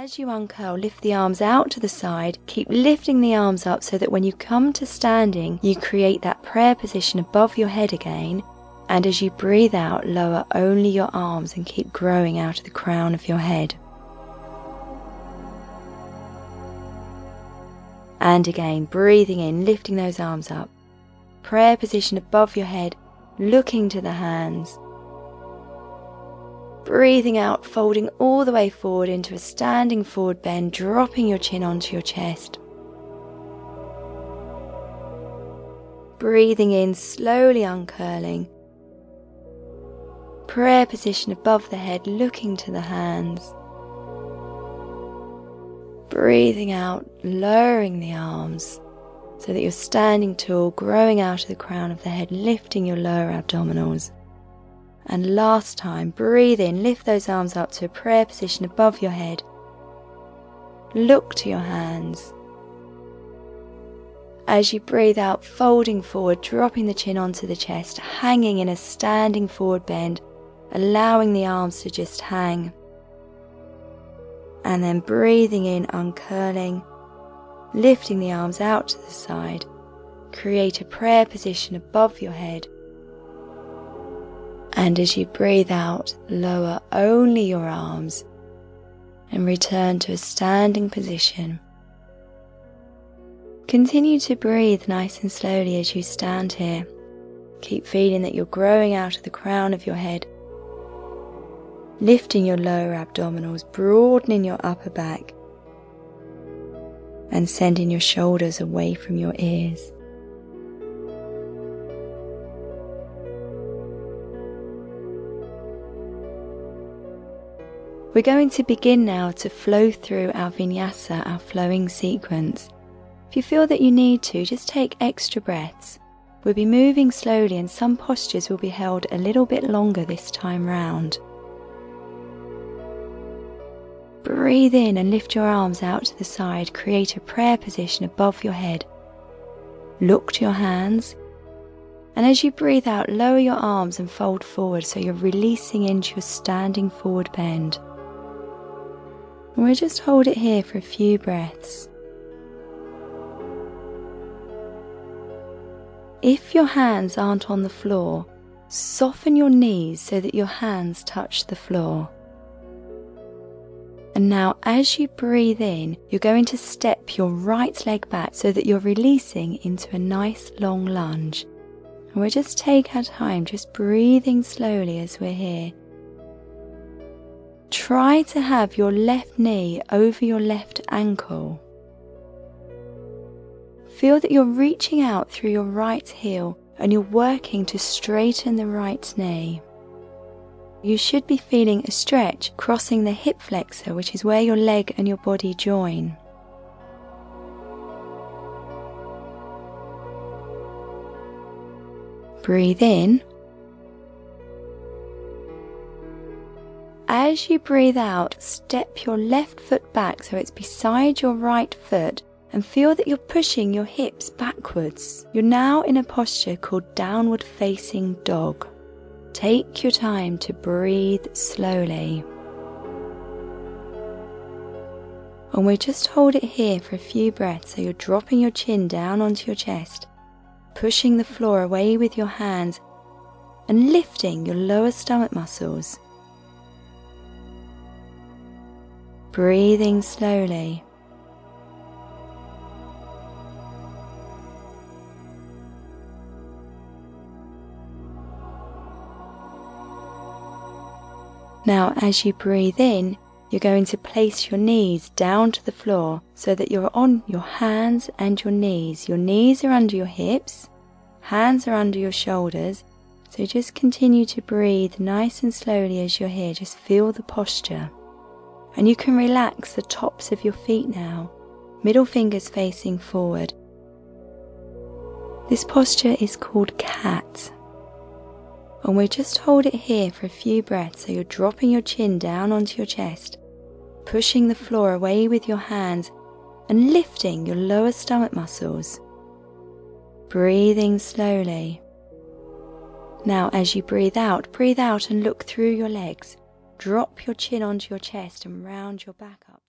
as you uncurl, lift the arms out to the side. Keep lifting the arms up so that when you come to standing, you create that prayer position above your head again. And as you breathe out, lower only your arms and keep growing out of the crown of your head. And again, breathing in, lifting those arms up. Prayer position above your head, looking to the hands. Breathing out, folding all the way forward into a standing forward bend, dropping your chin onto your chest. Breathing in, slowly uncurling. Prayer position above the head, looking to the hands. Breathing out, lowering the arms so that you're standing tall, growing out of the crown of the head, lifting your lower abdominals. And last time, breathe in, lift those arms up to a prayer position above your head. Look to your hands. As you breathe out, folding forward, dropping the chin onto the chest, hanging in a standing forward bend, allowing the arms to just hang. And then breathing in, uncurling, lifting the arms out to the side. Create a prayer position above your head and as you breathe out, lower only your arms and return to a standing position. Continue to breathe nice and slowly as you stand here. Keep feeling that you're growing out of the crown of your head, lifting your lower abdominals, broadening your upper back, and sending your shoulders away from your ears. We're going to begin now to flow through our vinyasa, our flowing sequence. If you feel that you need to, just take extra breaths. We'll be moving slowly, and some postures will be held a little bit longer this time round. Breathe in and lift your arms out to the side. Create a prayer position above your head. Look to your hands. And as you breathe out, lower your arms and fold forward so you're releasing into your standing forward bend. And we'll just hold it here for a few breaths. If your hands aren't on the floor, soften your knees so that your hands touch the floor. And now, as you breathe in, you're going to step your right leg back so that you're releasing into a nice long lunge. And we'll just take our time, just breathing slowly as we're here. Try to have your left knee over your left ankle. Feel that you're reaching out through your right heel and you're working to straighten the right knee. You should be feeling a stretch crossing the hip flexor, which is where your leg and your body join. Breathe in As you breathe out, step your left foot back so it's beside your right foot and feel that you're pushing your hips backwards. You're now in a posture called downward facing dog. Take your time to breathe slowly. And we just hold it here for a few breaths so you're dropping your chin down onto your chest, pushing the floor away with your hands, and lifting your lower stomach muscles. Breathing slowly. Now, as you breathe in, you're going to place your knees down to the floor so that you're on your hands and your knees. Your knees are under your hips, hands are under your shoulders. So just continue to breathe nice and slowly as you're here. Just feel the posture. And you can relax the tops of your feet now, middle fingers facing forward. This posture is called cat. And we just hold it here for a few breaths so you're dropping your chin down onto your chest, pushing the floor away with your hands, and lifting your lower stomach muscles. Breathing slowly. Now, as you breathe out, breathe out and look through your legs. Drop your chin onto your chest and round your back up.